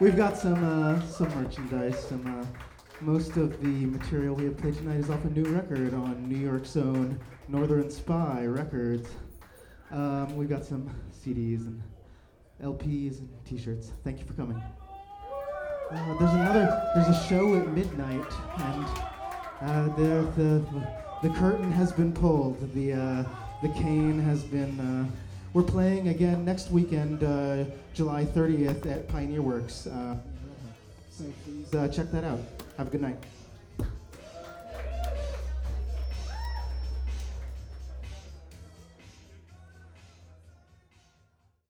We've got some uh, some merchandise. Some uh, most of the material we have played tonight is off a new record on New York's own Northern Spy Records. Um, we've got some CDs and LPs and T-shirts. Thank you for coming. Uh, there's another. There's a show at midnight, and uh, the the curtain has been pulled. The uh, the cane has been. We're playing again next weekend, uh, July 30th at Pioneer Works. Uh, so please uh, check that out. Have a good night.